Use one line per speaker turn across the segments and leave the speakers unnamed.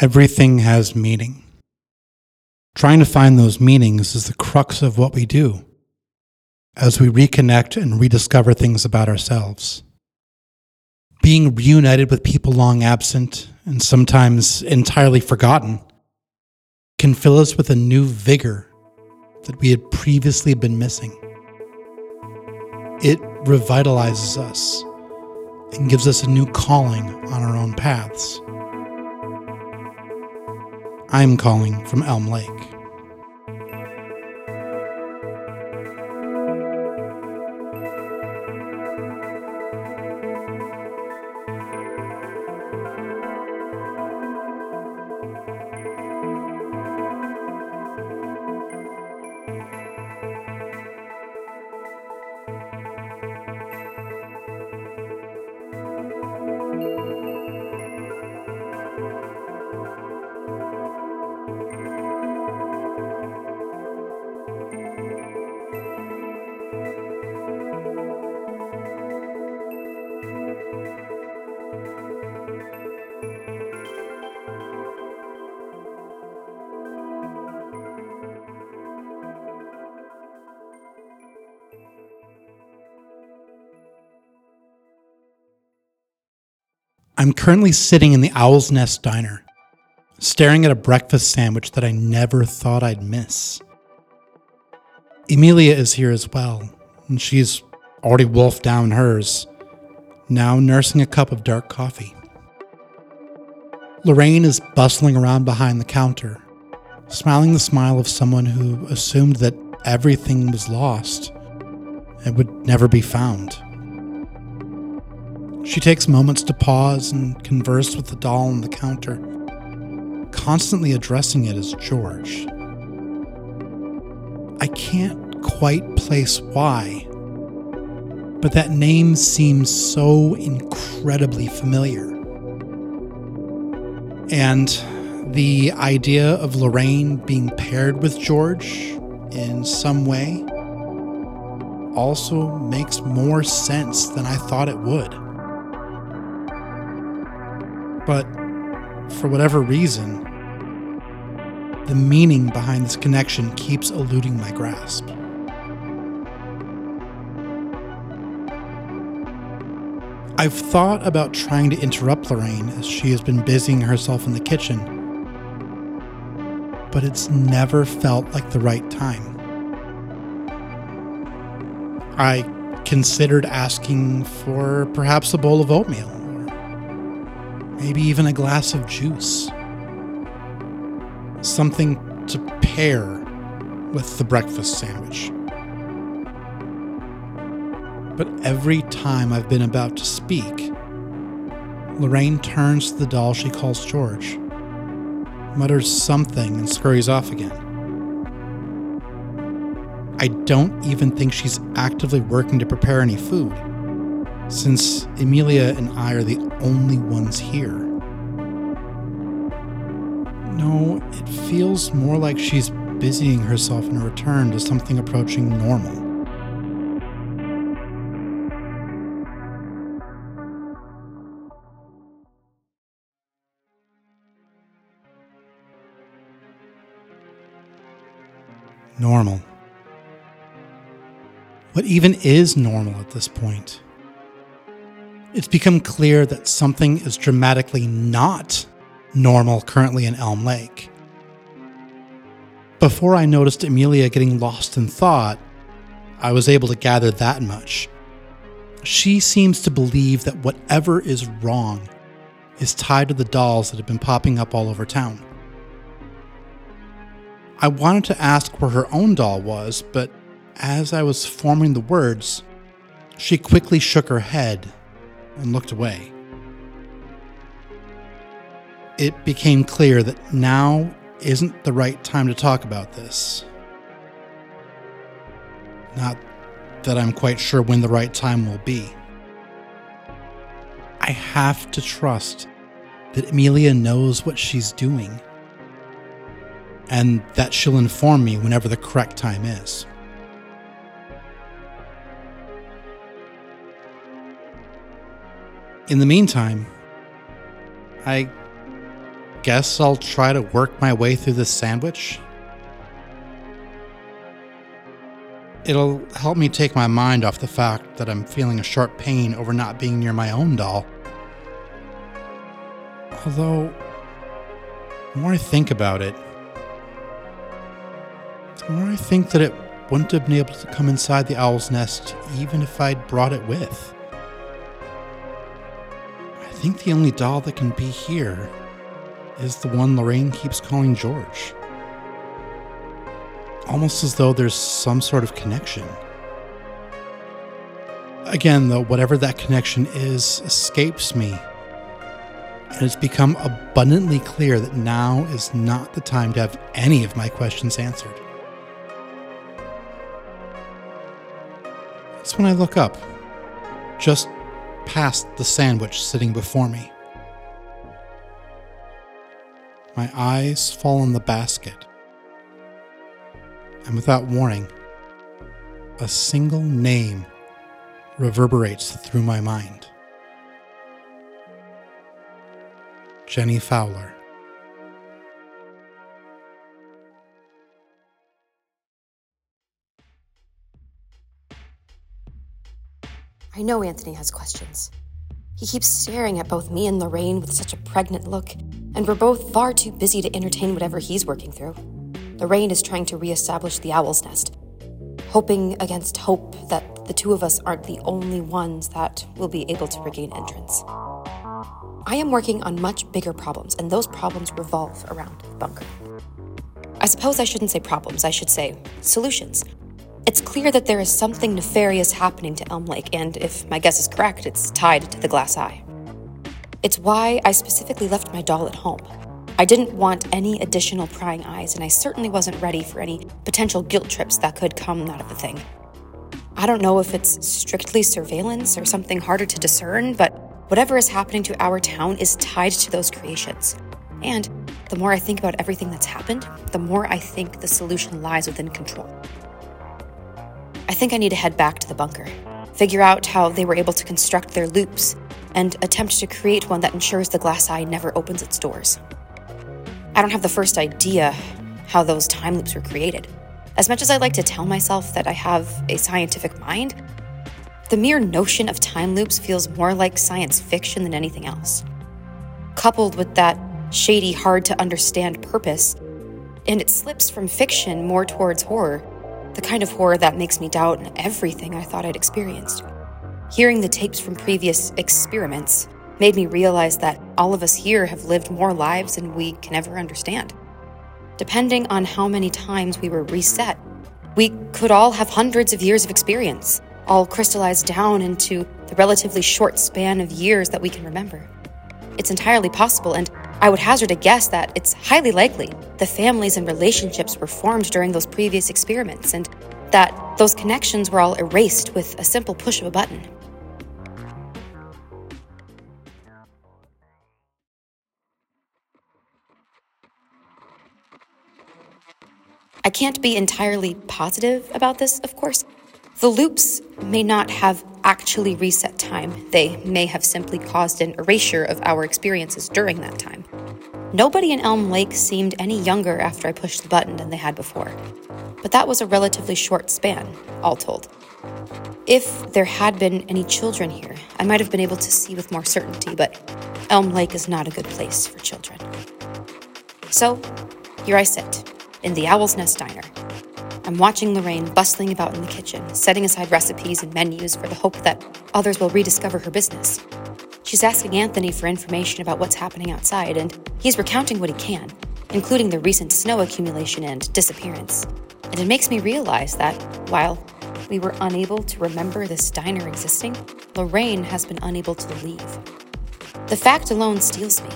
Everything has meaning. Trying to find those meanings is the crux of what we do as we reconnect and rediscover things about ourselves. Being reunited with people long absent and sometimes entirely forgotten can fill us with a new vigor that we had previously been missing. It revitalizes us and gives us a new calling on our own paths. I'm calling from Elm Lake. I'm currently sitting in the Owl's Nest Diner, staring at a breakfast sandwich that I never thought I'd miss. Emilia is here as well, and she's already wolfed down hers, now nursing a cup of dark coffee. Lorraine is bustling around behind the counter, smiling the smile of someone who assumed that everything was lost and would never be found. She takes moments to pause and converse with the doll on the counter, constantly addressing it as George. I can't quite place why, but that name seems so incredibly familiar. And the idea of Lorraine being paired with George in some way also makes more sense than I thought it would. But for whatever reason, the meaning behind this connection keeps eluding my grasp. I've thought about trying to interrupt Lorraine as she has been busying herself in the kitchen, but it's never felt like the right time. I considered asking for perhaps a bowl of oatmeal or maybe even a glass of juice. Something to pair with the breakfast sandwich. But every time I've been about to speak, Lorraine turns to the doll she calls George, mutters something, and scurries off again. I don't even think she's actively working to prepare any food since Emilia and I are the only ones here. No, it feels more like she's busying herself in a return to something approaching normal. Normal. What even is normal at this point? it's become clear that something is dramatically not normal currently in Elm Lake. Before I noticed Emilia getting lost in thought, I was able to gather that much. She seems to believe that whatever is wrong is tied to the dolls that have been popping up all over town. I wanted to ask where her own doll was, but as I was forming the words, she quickly shook her head and looked away. It became clear that now isn't the right time to talk about this. Not that I'm quite sure when the right time will be. I have to trust that Emilia knows what she's doing and that she'll inform me whenever the correct time is. In the meantime, I guess I'll try to work my way through this sandwich. It'll help me take my mind off the fact that I'm feeling a sharp pain over not being near my own doll. Although, the more I think about it, more I think that it wouldn't have been able to come inside the owl's nest even if I'd brought it with. I think the only doll that can be here is the one Lorraine keeps calling George almost as though there's some sort of connection. Again, though, whatever that connection is escapes me. And it's become abundantly clear that now is not the time to have any of my questions answered. It's when I look up, just past the sandwich sitting before me. My eyes fall on the basket and without warning, a single name reverberates through my mind Jenny Fowler.
I know Anthony has questions. He keeps staring at both me and Lorraine with such a pregnant look, and we're both far too busy to entertain whatever he's working through. Lorraine is trying to reestablish the owl's nest, hoping against hope that the two of us aren't the only ones that will be able to regain entrance. I am working on much bigger problems, and those problems revolve around the bunker. I suppose I shouldn't say problems, I should say solutions. It's clear that there is something nefarious happening to Elm Lake, and if my guess is correct, it's tied to the glass eye. It's why I specifically left my doll at home. I didn't want any additional prying eyes, and I certainly wasn't ready for any potential guilt trips that could come out of the thing. I don't know if it's strictly surveillance or something harder to discern, but whatever is happening to our town is tied to those creations. And the more I think about everything that's happened, the more I think the solution lies within control. I think I need to head back to the bunker, figure out how they were able to construct their loops, and attempt to create one that ensures the glass eye never opens its doors. I don't have the first idea how those time loops were created. As much as I like to tell myself that I have a scientific mind, the mere notion of time loops feels more like science fiction than anything else. Coupled with that shady, hard to understand purpose, and it slips from fiction more towards horror, the kind of horror that makes me doubt everything I thought I'd experienced. Hearing the tapes from previous experiments made me realize that all of us here have lived more lives than we can ever understand. Depending on how many times we were reset, we could all have hundreds of years of experience, all crystallized down into the relatively short span of years that we can remember. It's entirely possible, and I would hazard a guess that it's highly likely the families and relationships were formed during those previous experiments, and that those connections were all erased with a simple push of a button. I can't be entirely positive about this, of course. The loops may not have actually reset time, they may have simply caused an erasure of our experiences during that time. Nobody in Elm Lake seemed any younger after I pushed the button than they had before. But that was a relatively short span, all told. If there had been any children here, I might have been able to see with more certainty, but Elm Lake is not a good place for children. So, here I sit, in the Owl's Nest Diner. I'm watching Lorraine bustling about in the kitchen, setting aside recipes and menus for the hope that others will rediscover her business. She's asking Anthony for information about what's happening outside, and he's recounting what he can, including the recent snow accumulation and disappearance. And it makes me realize that, while we were unable to remember this diner existing, Lorraine has been unable to leave. The fact alone steels me.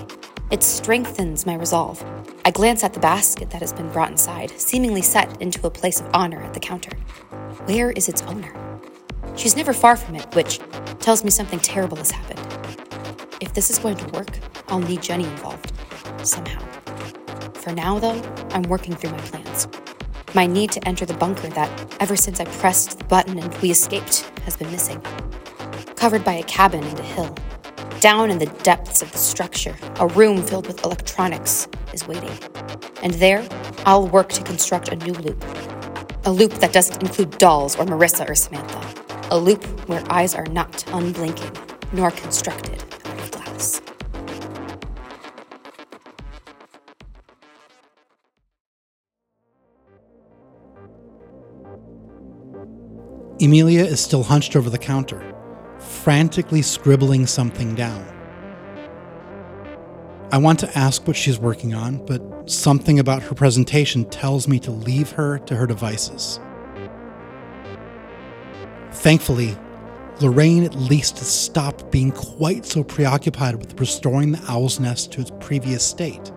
It strengthens my resolve. I glance at the basket that has been brought inside, seemingly set into a place of honor at the counter. Where is its owner? She's never far from it, which tells me something terrible has happened. If this is going to work, I'll need Jenny involved, somehow. For now, though, I'm working through my plans. My need to enter the bunker that, ever since I pressed the button and we escaped, has been missing. Covered by a cabin and a hill, Down in the depths of the structure, a room filled with electronics is waiting. And there, I'll work to construct a new loop. A loop that doesn't include dolls or Marissa or Samantha. A loop where eyes are not unblinking, nor constructed out of glass.
Emilia is still hunched over the counter, frantically scribbling something down. I want to ask what she's working on, but something about her presentation tells me to leave her to her devices. Thankfully, Lorraine at least stopped being quite so preoccupied with restoring the owl's nest to its previous state,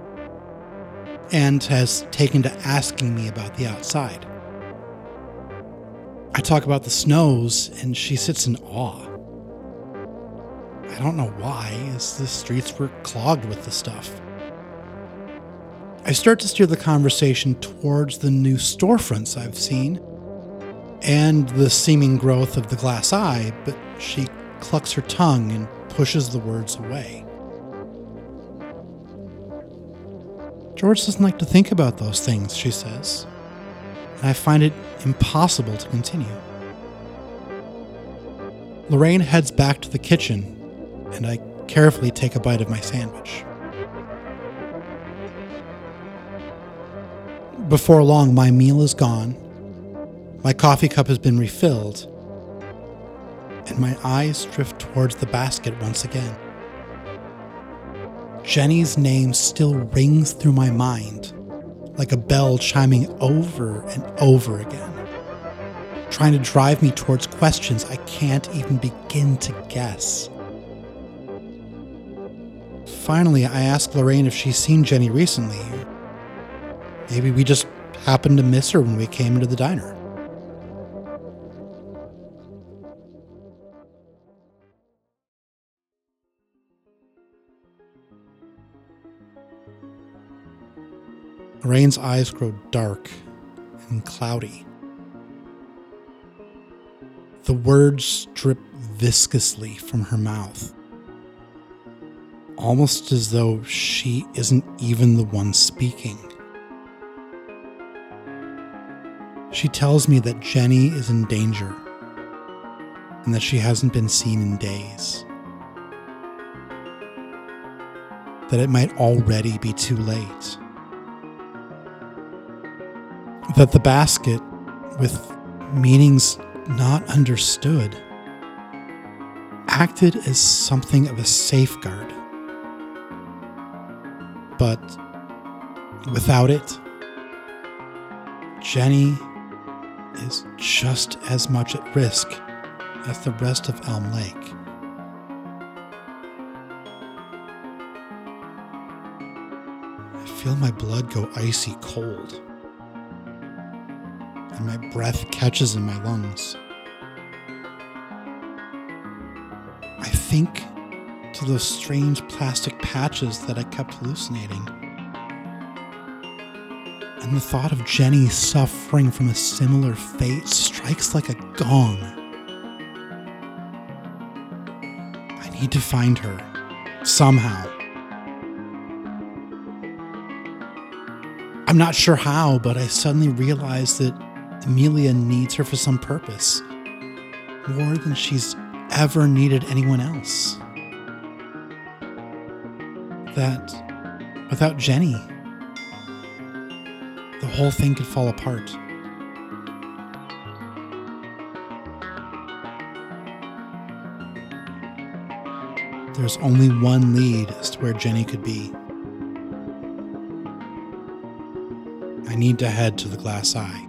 and has taken to asking me about the outside. I talk about the snows, and she sits in awe. I don't know why, as the streets were clogged with the stuff. I start to steer the conversation towards the new storefronts I've seen and the seeming growth of the glass eye, but she clucks her tongue and pushes the words away. George doesn't like to think about those things, she says, and I find it impossible to continue. Lorraine heads back to the kitchen, and I carefully take a bite of my sandwich. Before long, my meal is gone, my coffee cup has been refilled, and my eyes drift towards the basket once again. Jenny's name still rings through my mind like a bell chiming over and over again, trying to drive me towards questions I can't even begin to guess. Finally, I ask Lorraine if she's seen Jenny recently. Maybe we just happened to miss her when we came into the diner. Lorraine's eyes grow dark and cloudy. The words drip viscously from her mouth, almost as though she isn't even the one speaking. She tells me that Jenny is in danger and that she hasn't been seen in days. That it might already be too late that the basket, with meanings not understood, acted as something of a safeguard. But without it, Jenny is just as much at risk as the rest of Elm Lake. I feel my blood go icy cold and my breath catches in my lungs. I think those strange plastic patches that I kept hallucinating. And the thought of Jenny suffering from a similar fate strikes like a gong. I need to find her, somehow. I'm not sure how, but I suddenly realize that Emilia needs her for some purpose, more than she's ever needed anyone else. That without Jenny, the whole thing could fall apart. There's only one lead as to where Jenny could be. I need to head to the glass eye.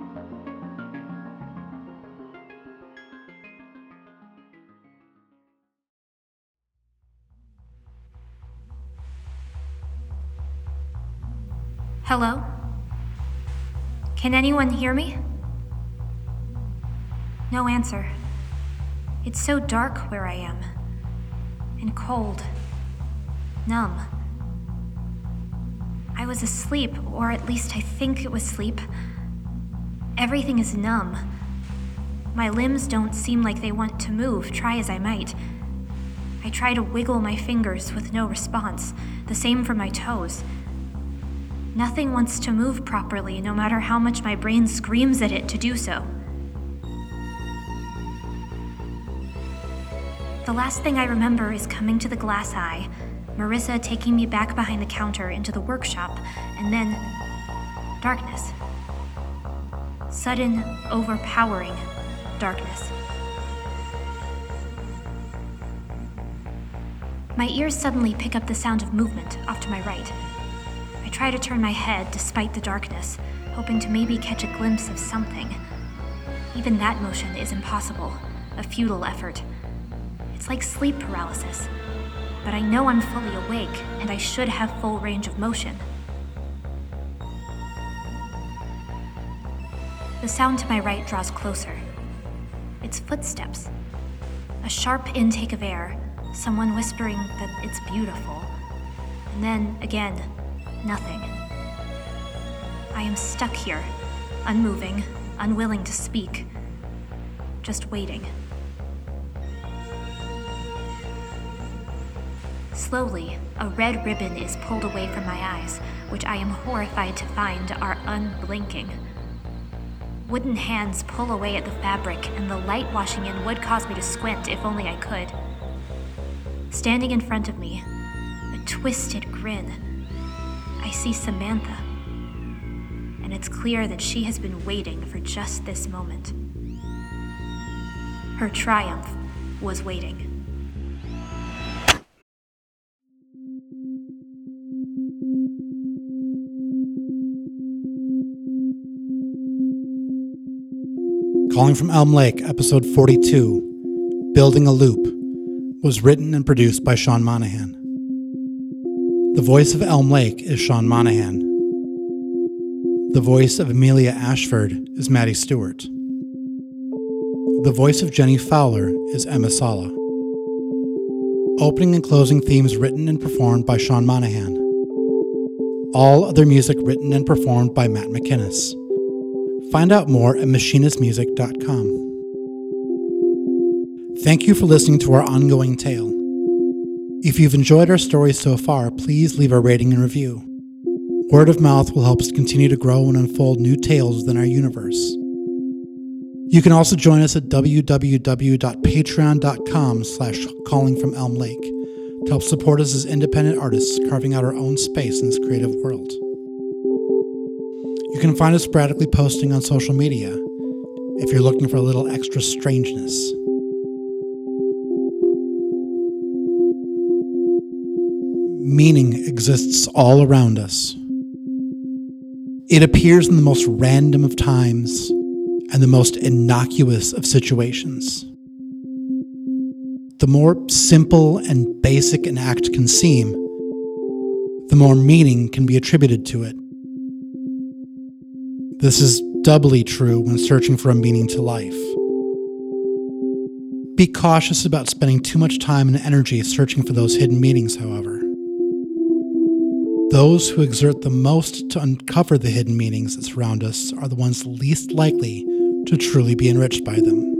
Hello? Can anyone hear me? No answer. It's so dark where I am. And cold. Numb. I was asleep, or at least I think it was sleep. Everything is numb. My limbs don't seem like they want to move, try as I might. I try to wiggle my fingers with no response, the same for my toes. Nothing wants to move properly, no matter how much my brain screams at it to do so. The last thing I remember is coming to the glass eye, Marissa taking me back behind the counter into the workshop, and then darkness. Sudden, overpowering darkness. My ears suddenly pick up the sound of movement off to my right. Try to turn my head despite the darkness, hoping to maybe catch a glimpse of something. Even that motion is impossible, a futile effort. It's like sleep paralysis. But I know I'm fully awake, and I should have full range of motion. The sound to my right draws closer. It's footsteps. A sharp intake of air, someone whispering that it's beautiful. And then, again, nothing. I am stuck here, unmoving, unwilling to speak, just waiting. Slowly, a red ribbon is pulled away from my eyes, which I am horrified to find are unblinking. Wooden hands pull away at the fabric, and the light washing in would cause me to squint if only I could. Standing in front of me, a twisted grin, I see Samantha. And it's clear that she has been waiting for just this moment. Her triumph was waiting.
Calling from Elm Lake, episode 42, Building a Loop, was written and produced by Sean Monaghan. The voice of Elm Lake is Sean Monaghan. The voice of Emilia Ashford is Maddie Stuart. The voice of Jenny Fowler is Emma Sala. Opening and closing themes written and performed by Sean Monaghan. All other music written and performed by Matt MacInnes. Find out more at machinnesmusic.com. Thank you for listening to our ongoing tale. If you've enjoyed our story so far, please leave a rating and review. Word of mouth will help us continue to grow and unfold new tales within our universe. You can also join us at www.patreon.com slash calling from Elm Lake to help support us as independent artists carving out our own space in this creative world. You can find us sporadically posting on social media if you're looking for a little extra strangeness. Meaning exists all around us. It appears in the most random of times and the most innocuous of situations. The more simple and basic an act can seem, the more meaning can be attributed to it. This is doubly true when searching for a meaning to life. Be cautious about spending too much time and energy searching for those hidden meanings, however. Those who exert the most to uncover the hidden meanings that surround us are the ones least likely to truly be enriched by them.